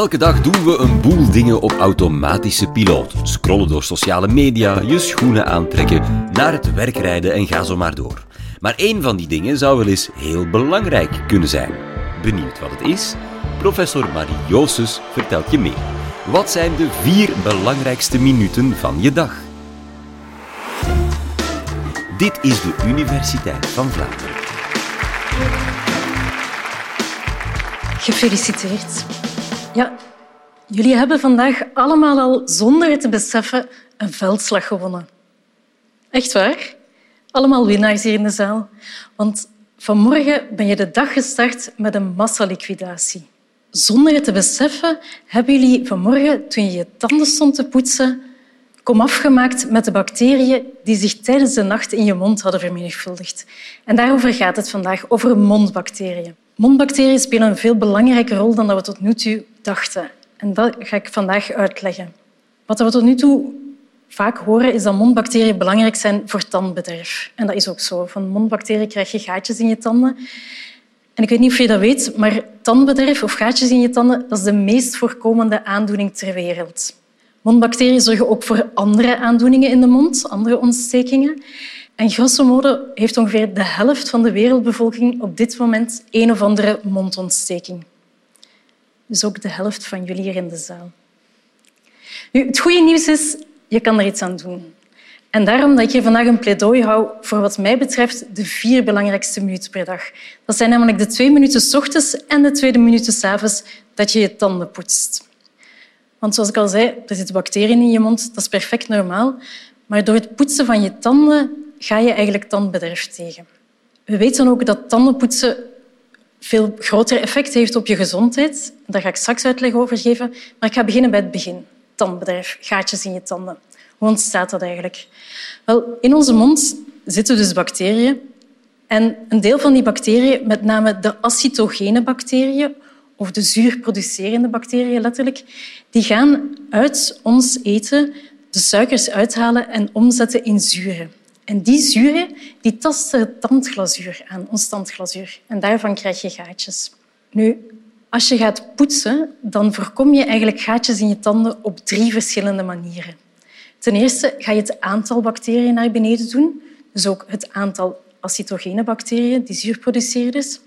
Elke dag doen we een boel dingen op automatische piloot. Scrollen door sociale media, je schoenen aantrekken, naar het werk rijden en ga zo maar door. Maar één van die dingen zou wel eens heel belangrijk kunnen zijn. Benieuwd wat het is? Professor Marie vertelt je meer. Wat zijn de vier belangrijkste minuten van je dag? Dit is de Universiteit van Vlaanderen. Gefeliciteerd. Ja, jullie hebben vandaag allemaal al, zonder het te beseffen, een veldslag gewonnen. Echt waar? Allemaal winnaars hier in de zaal. Want vanmorgen ben je de dag gestart met een massaliquidatie. Zonder het te beseffen hebben jullie vanmorgen, toen je je tanden stond te poetsen, kom afgemaakt met de bacteriën die zich tijdens de nacht in je mond hadden vermenigvuldigd. En daarover gaat het vandaag, over mondbacteriën. Mondbacteriën spelen een veel belangrijke rol dan we tot nu toe dachten. En dat ga ik vandaag uitleggen. Wat we tot nu toe vaak horen, is dat mondbacteriën belangrijk zijn voor tandbederf. En dat is ook zo. Van mondbacteriën krijg je gaatjes in je tanden. En ik weet niet of je dat weet, maar tandbederf of gaatjes in je tanden dat is de meest voorkomende aandoening ter wereld. Mondbacteriën zorgen ook voor andere aandoeningen in de mond, andere ontstekingen. En grosso modo heeft ongeveer de helft van de wereldbevolking op dit moment een of andere mondontsteking. Dus ook de helft van jullie hier in de zaal. Nu, het goede nieuws is, je kan er iets aan doen. En daarom dat ik hier vandaag een pleidooi hou voor wat mij betreft de vier belangrijkste minuten per dag. Dat zijn namelijk de twee minuten s ochtends en de twee minuten s avonds dat je je tanden poetst. Want zoals ik al zei, er zitten bacteriën in je mond. Dat is perfect normaal. Maar door het poetsen van je tanden ga je eigenlijk tandbederf tegen. We weten ook dat tandenpoetsen veel groter effect heeft op je gezondheid. Daar ga ik straks uitleg over geven. Maar ik ga beginnen bij het begin. Tandbederf, gaatjes in je tanden. Hoe ontstaat dat eigenlijk? Wel, in onze mond zitten dus bacteriën. En een deel van die bacteriën, met name de acetogene bacteriën, of de zuurproducerende bacteriën letterlijk, die gaan uit ons eten de suikers uithalen en omzetten in zuren. En die zuren die tasten het tandglazuur aan, ons tandglazuur. En daarvan krijg je gaatjes. Nu, als je gaat poetsen, dan voorkom je eigenlijk gaatjes in je tanden op drie verschillende manieren. Ten eerste ga je het aantal bacteriën naar beneden doen, dus ook het aantal acetogene bacteriën, die zuurproduceerders.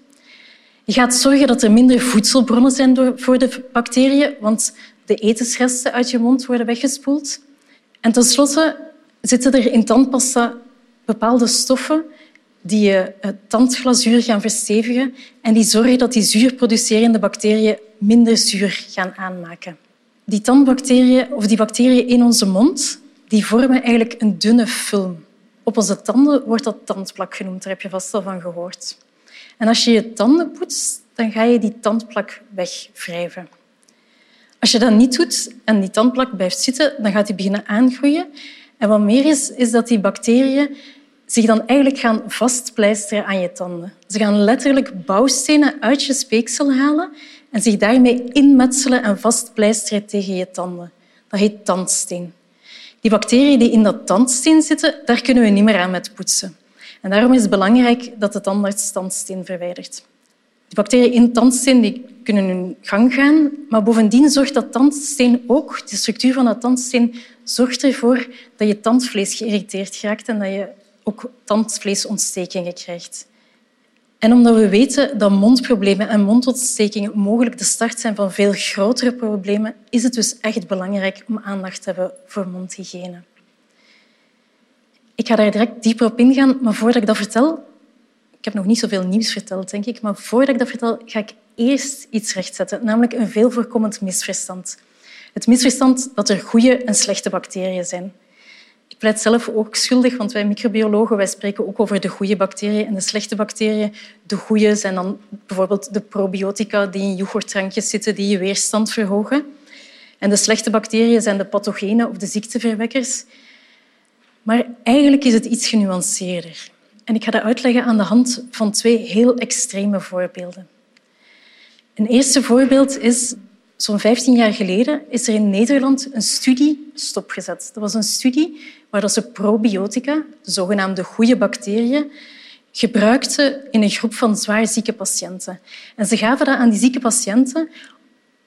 Je gaat zorgen dat er minder voedselbronnen zijn voor de bacteriën, want de etensresten uit je mond worden weggespoeld. En tenslotte zitten er in tandpasta bepaalde stoffen die je tandglazuur gaan verstevigen en die zorgen dat die zuurproducerende bacteriën minder zuur gaan aanmaken. Die tandbacteriën of die bacteriën in onze mond die vormen eigenlijk een dunne film. Op onze tanden wordt dat tandplak genoemd. Daar heb je vast al van gehoord. En als je je tanden poetst, dan ga je die tandplak wegwrijven. Als je dat niet doet en die tandplak blijft zitten, dan gaat die beginnen aangroeien. En wat meer is, is dat die bacteriën zich dan eigenlijk gaan vastpleisteren aan je tanden. Ze gaan letterlijk bouwstenen uit je speeksel halen en zich daarmee inmetselen en vastpleisteren tegen je tanden. Dat heet tandsteen. Die bacteriën die in dat tandsteen zitten, daar kunnen we niet meer aan met poetsen. En daarom is het belangrijk dat de tandarts tandsteen verwijdert. De bacteriën in tandsteen die kunnen hun gang gaan, maar bovendien zorgt dat tandsteen ook, de structuur van dat tandsteen, zorgt ervoor dat je tandvlees geïrriteerd raakt en dat je ook tandvleesontstekingen krijgt. En omdat we weten dat mondproblemen en mondontstekingen mogelijk de start zijn van veel grotere problemen, is het dus echt belangrijk om aandacht te hebben voor mondhygiëne. Ik ga daar direct dieper op ingaan, maar voordat ik dat vertel, ik heb nog niet zoveel nieuws verteld, denk ik, maar voordat ik dat vertel, ga ik eerst iets rechtzetten, namelijk een veel voorkomend misverstand. Het misverstand dat er goede en slechte bacteriën zijn. Ik pleit zelf ook schuldig, want wij microbiologen wij spreken ook over de goede bacteriën en de slechte bacteriën. De goede zijn dan bijvoorbeeld de probiotica die in yoghurtdrankjes zitten, die je weerstand verhogen. En de slechte bacteriën zijn de pathogenen of de ziekteverwekkers. Maar eigenlijk is het iets genuanceerder. En ik ga dat uitleggen aan de hand van twee heel extreme voorbeelden. Een eerste voorbeeld is Zo'n 15 jaar geleden is er in Nederland een studie stopgezet. Dat was een studie waar ze probiotica, de zogenaamde goede bacteriën, gebruikten in een groep van zwaar zieke patiënten. En ze gaven dat aan die zieke patiënten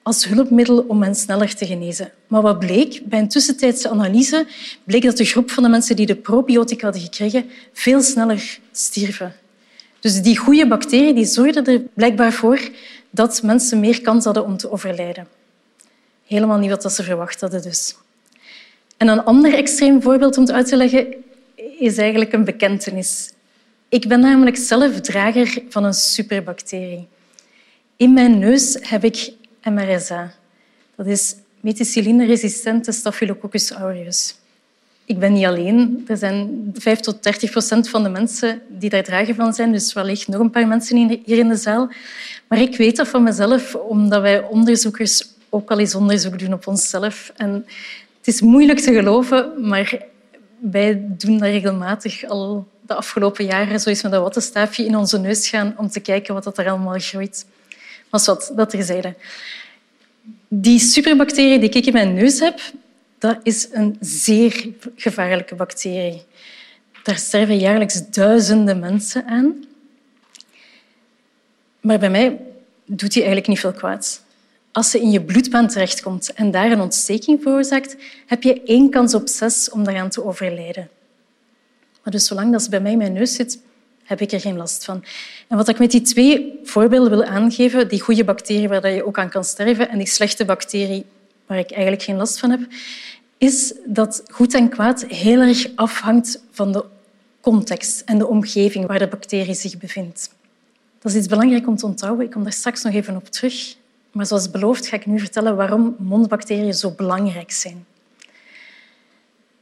als hulpmiddel om hen sneller te genezen. Maar wat bleek? Bij een tussentijdse analyse bleek dat de groep van de mensen die de probiotica hadden gekregen veel sneller stierven. Dus die goede bacteriën die zorgden er blijkbaar voor dat mensen meer kans hadden om te overlijden. Helemaal niet wat ze verwacht hadden dus. En een ander extreem voorbeeld om het uit te leggen is eigenlijk een bekentenis. Ik ben namelijk zelf drager van een superbacterie. In mijn neus heb ik MRSA. Dat is methicilline-resistente Staphylococcus aureus. Ik ben niet alleen. Er zijn 5 tot 30 procent van de mensen die daar drager van zijn, dus wellicht nog een paar mensen hier in de zaal. Maar ik weet dat van mezelf, omdat wij onderzoekers ook al eens onderzoek doen op onszelf. En het is moeilijk te geloven, maar wij doen dat regelmatig al de afgelopen jaren, zo is met een wattenstaafje in onze neus gaan om te kijken wat er allemaal groeit. Maar wat, dat terzijde. Die superbacterie die ik in mijn neus heb, dat is een zeer gevaarlijke bacterie. Daar sterven jaarlijks duizenden mensen aan. Maar bij mij doet die eigenlijk niet veel kwaad. Als ze in je bloedbaan terechtkomt en daar een ontsteking veroorzaakt, heb je één kans op zes om daaraan te overlijden. Maar dus zolang dat ze bij mij in mijn neus zit, heb ik er geen last van. En wat ik met die twee voorbeelden wil aangeven, die goede bacterie waar je ook aan kan sterven en die slechte bacterie waar ik eigenlijk geen last van heb, is dat goed en kwaad heel erg afhangt van de context en de omgeving waar de bacterie zich bevindt. Dat is iets belangrijk om te onthouden. Ik kom daar straks nog even op terug. Maar zoals beloofd ga ik nu vertellen waarom mondbacteriën zo belangrijk zijn.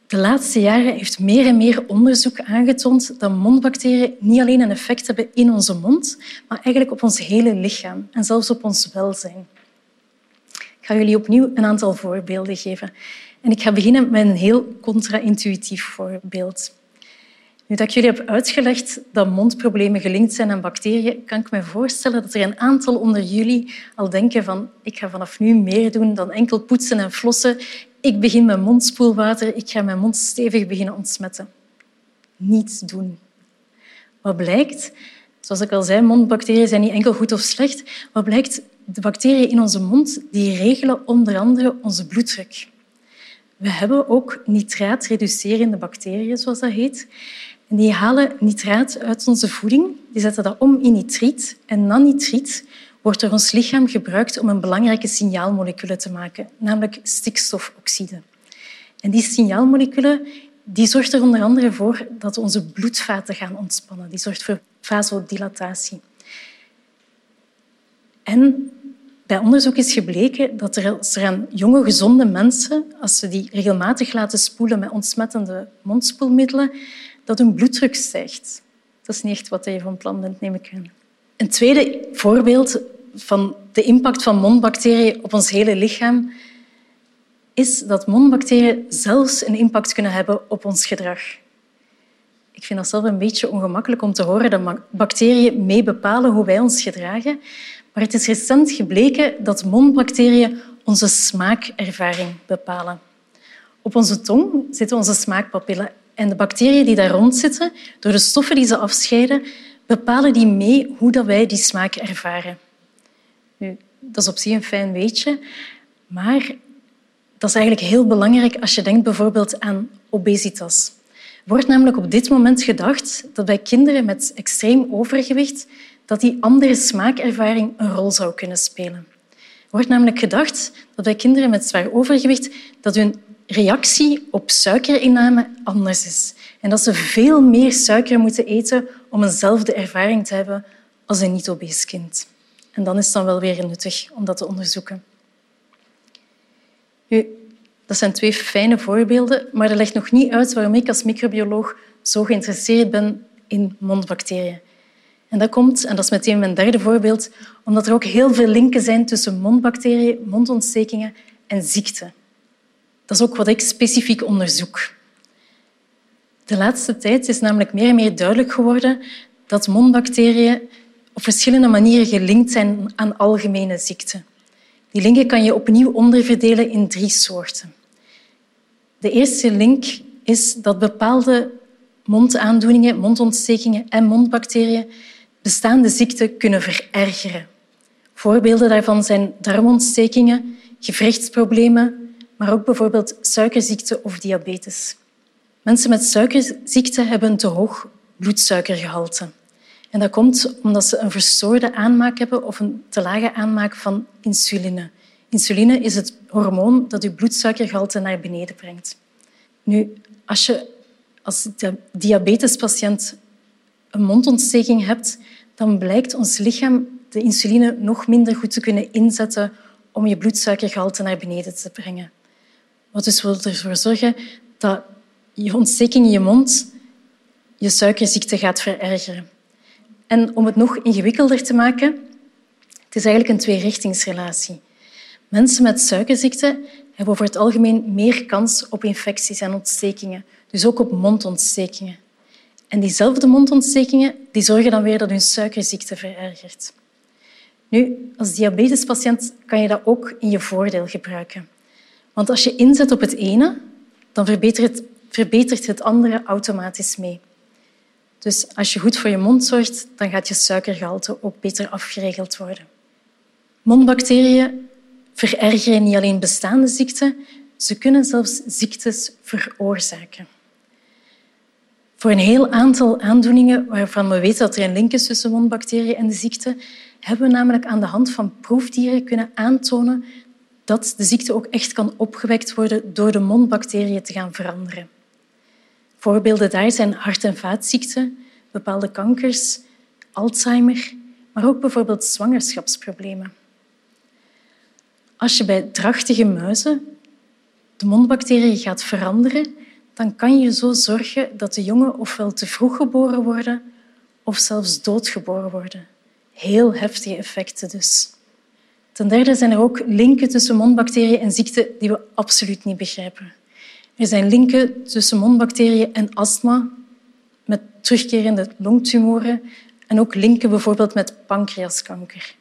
De laatste jaren heeft meer en meer onderzoek aangetoond dat mondbacteriën niet alleen een effect hebben in onze mond, maar eigenlijk op ons hele lichaam en zelfs op ons welzijn. Ik ga jullie opnieuw een aantal voorbeelden geven. En ik ga beginnen met een heel contra-intuïtief voorbeeld. Nu dat ik jullie heb uitgelegd dat mondproblemen gelinkt zijn aan bacteriën, kan ik me voorstellen dat er een aantal onder jullie al denken van ik ga vanaf nu meer doen dan enkel poetsen en flossen. Ik begin met mondspoelwater, ik ga mijn mond stevig beginnen ontsmetten. Niets doen. Wat blijkt? Zoals ik al zei, mondbacteriën zijn niet enkel goed of slecht. Wat blijkt? De bacteriën in onze mond die regelen onder andere onze bloeddruk. We hebben ook nitraatreducerende bacteriën, zoals dat heet. En die halen nitraat uit onze voeding, die zetten dat om in nitriet. En dan nitriet wordt door ons lichaam gebruikt om een belangrijke signaalmoleculen te maken, namelijk stikstofoxide. En die signaalmoleculen die zorgt er onder andere voor dat onze bloedvaten gaan ontspannen. Die zorgt voor vasodilatatie. En bij onderzoek is gebleken dat er, als er aan jonge, gezonde mensen, als ze die regelmatig laten spoelen met ontsmettende mondspoelmiddelen, dat hun bloeddruk stijgt. Dat is niet echt wat je van plan bent, neem ik aan. Een tweede voorbeeld van de impact van mondbacteriën op ons hele lichaam is dat mondbacteriën zelfs een impact kunnen hebben op ons gedrag. Ik vind dat zelf een beetje ongemakkelijk om te horen dat bacteriën mee bepalen hoe wij ons gedragen. Maar het is recent gebleken dat mondbacteriën onze smaakervaring bepalen. Op onze tong zitten onze smaakpapillen en de bacteriën die daar rond zitten, door de stoffen die ze afscheiden, bepalen die mee hoe wij die smaak ervaren. Dat is op zich een fijn weetje, maar dat is eigenlijk heel belangrijk als je denkt bijvoorbeeld aan obesitas. Wordt namelijk op dit moment gedacht dat bij kinderen met extreem overgewicht dat die andere smaakervaring een rol zou kunnen spelen. Er wordt namelijk gedacht dat bij kinderen met zwaar overgewicht dat hun reactie op suikerinname anders is. En dat ze veel meer suiker moeten eten om eenzelfde ervaring te hebben als een niet-obese kind. En dan is het dan wel weer nuttig om dat te onderzoeken. Dat zijn twee fijne voorbeelden, maar dat legt nog niet uit waarom ik als microbioloog zo geïnteresseerd ben in mondbacteriën. En dat komt, en dat is meteen mijn derde voorbeeld, omdat er ook heel veel linken zijn tussen mondbacteriën, mondontstekingen en ziekten. Dat is ook wat ik specifiek onderzoek. De laatste tijd is namelijk meer en meer duidelijk geworden dat mondbacteriën op verschillende manieren gelinkt zijn aan algemene ziekten. Die linken kan je opnieuw onderverdelen in drie soorten. De eerste link is dat bepaalde mondaandoeningen, mondontstekingen en mondbacteriën bestaande ziekten kunnen verergeren. Voorbeelden daarvan zijn darmontstekingen, gewrichtsproblemen, maar ook bijvoorbeeld suikerziekte of diabetes. Mensen met suikerziekte hebben een te hoog bloedsuikergehalte. En dat komt omdat ze een verstoorde aanmaak hebben of een te lage aanmaak van insuline. Insuline is het hormoon dat je bloedsuikergehalte naar beneden brengt. Nu, als je als diabetespatiënt een mondontsteking hebt, dan blijkt ons lichaam de insuline nog minder goed te kunnen inzetten om je bloedsuikergehalte naar beneden te brengen. Wat dus wil ervoor zorgen dat je ontsteking in je mond je suikerziekte gaat verergeren. En om het nog ingewikkelder te maken, het is eigenlijk een tweerichtingsrelatie. Mensen met suikerziekte hebben over het algemeen meer kans op infecties en ontstekingen, dus ook op mondontstekingen. En diezelfde mondontstekingen die zorgen dan weer dat hun suikerziekte verergert. Nu, als diabetespatiënt kan je dat ook in je voordeel gebruiken. Want als je inzet op het ene, dan verbetert het, verbetert het andere automatisch mee. Dus als je goed voor je mond zorgt, dan gaat je suikergehalte ook beter afgeregeld worden. Mondbacteriën verergeren niet alleen bestaande ziekten, ze kunnen zelfs ziektes veroorzaken. Voor een heel aantal aandoeningen waarvan we weten dat er een link is tussen mondbacteriën en de ziekte, hebben we namelijk aan de hand van proefdieren kunnen aantonen dat de ziekte ook echt kan opgewekt worden door de mondbacteriën te gaan veranderen. Voorbeelden daar zijn hart- en vaatziekten, bepaalde kankers, Alzheimer, maar ook bijvoorbeeld zwangerschapsproblemen. Als je bij drachtige muizen de mondbacteriën gaat veranderen, dan kan je zo zorgen dat de jongen ofwel te vroeg geboren worden of zelfs doodgeboren worden. Heel heftige effecten dus. Ten derde zijn er ook linken tussen mondbacteriën en ziekten die we absoluut niet begrijpen. Er zijn linken tussen mondbacteriën en astma, met terugkerende longtumoren en ook linken bijvoorbeeld met pancreaskanker.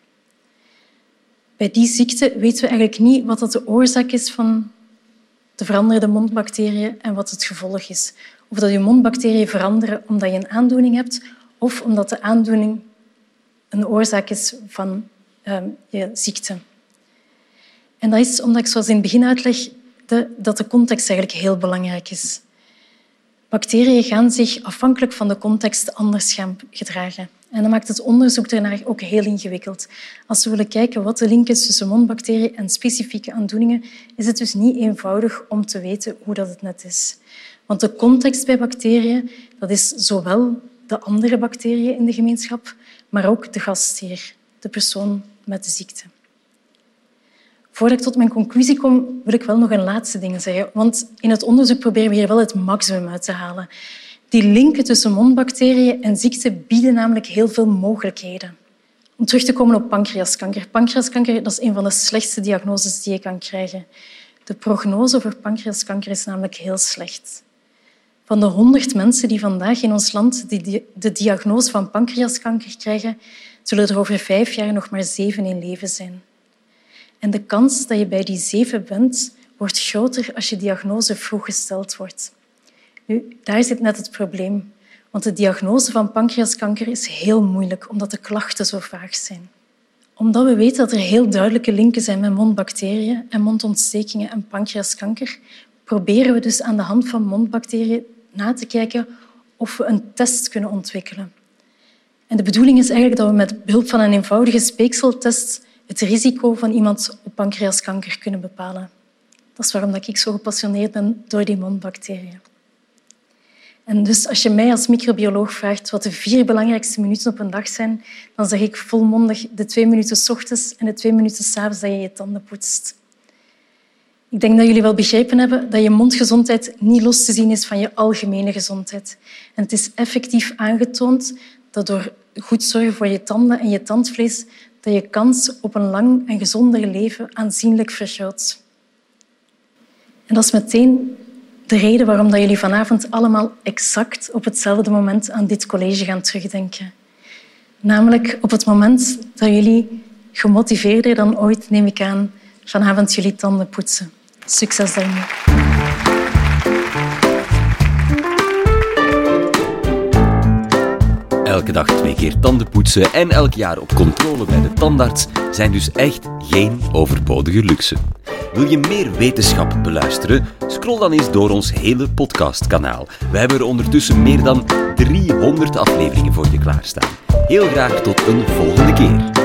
Bij die ziekte weten we eigenlijk niet wat de oorzaak is van de veranderde mondbacteriën en wat het gevolg is. Of dat je mondbacteriën veranderen omdat je een aandoening hebt of omdat de aandoening een oorzaak is van um, je ziekte. En dat is omdat ik zoals in het begin dat de context eigenlijk heel belangrijk is. Bacteriën gaan zich afhankelijk van de context anders gedragen. En dat maakt het onderzoek daarnaar ook heel ingewikkeld. Als we willen kijken wat de link is tussen mondbacteriën en specifieke aandoeningen, is het dus niet eenvoudig om te weten hoe dat het net is. Want de context bij bacteriën dat is zowel de andere bacteriën in de gemeenschap, maar ook de gastheer, de persoon met de ziekte. Voordat ik tot mijn conclusie kom, wil ik wel nog een laatste ding zeggen. Want in het onderzoek proberen we hier wel het maximum uit te halen. Die linken tussen mondbacteriën en ziekte bieden namelijk heel veel mogelijkheden. Om terug te komen op pancreaskanker. Pancreaskanker dat is een van de slechtste diagnoses die je kan krijgen. De prognose voor pancreaskanker is namelijk heel slecht. Van de 100 mensen die vandaag in ons land de diagnose van pancreaskanker krijgen, zullen er over vijf jaar nog maar zeven in leven zijn. En de kans dat je bij die zeven bent, wordt groter als je diagnose vroeg gesteld wordt. Nu, daar zit net het probleem. Want de diagnose van pancreaskanker is heel moeilijk, omdat de klachten zo vaag zijn. Omdat we weten dat er heel duidelijke linken zijn met mondbacteriën en mondontstekingen en pancreaskanker, proberen we dus aan de hand van mondbacteriën na te kijken of we een test kunnen ontwikkelen. En de bedoeling is eigenlijk dat we met behulp van een eenvoudige speekseltest het risico van iemand op pancreaskanker kunnen bepalen. Dat is waarom ik zo gepassioneerd ben door die mondbacteriën. En dus als je mij als microbioloog vraagt wat de vier belangrijkste minuten op een dag zijn, dan zeg ik volmondig de twee minuten s ochtends en de twee minuten s avonds dat je je tanden poetst. Ik denk dat jullie wel begrepen hebben dat je mondgezondheid niet los te zien is van je algemene gezondheid. En het is effectief aangetoond dat door goed zorgen voor je tanden en je tandvlees, dat je kans op een lang en gezonder leven aanzienlijk vergroot. En dat is meteen de reden waarom dat jullie vanavond allemaal exact op hetzelfde moment aan dit college gaan terugdenken. Namelijk op het moment dat jullie gemotiveerder dan ooit, neem ik aan, vanavond jullie tanden poetsen. Succes daarmee. Elke dag twee keer tanden poetsen en elk jaar op controle bij de tandarts zijn dus echt geen overbodige luxe. Wil je meer wetenschap beluisteren? Scroll dan eens door ons hele podcastkanaal. We hebben er ondertussen meer dan 300 afleveringen voor je klaarstaan. Heel graag tot een volgende keer.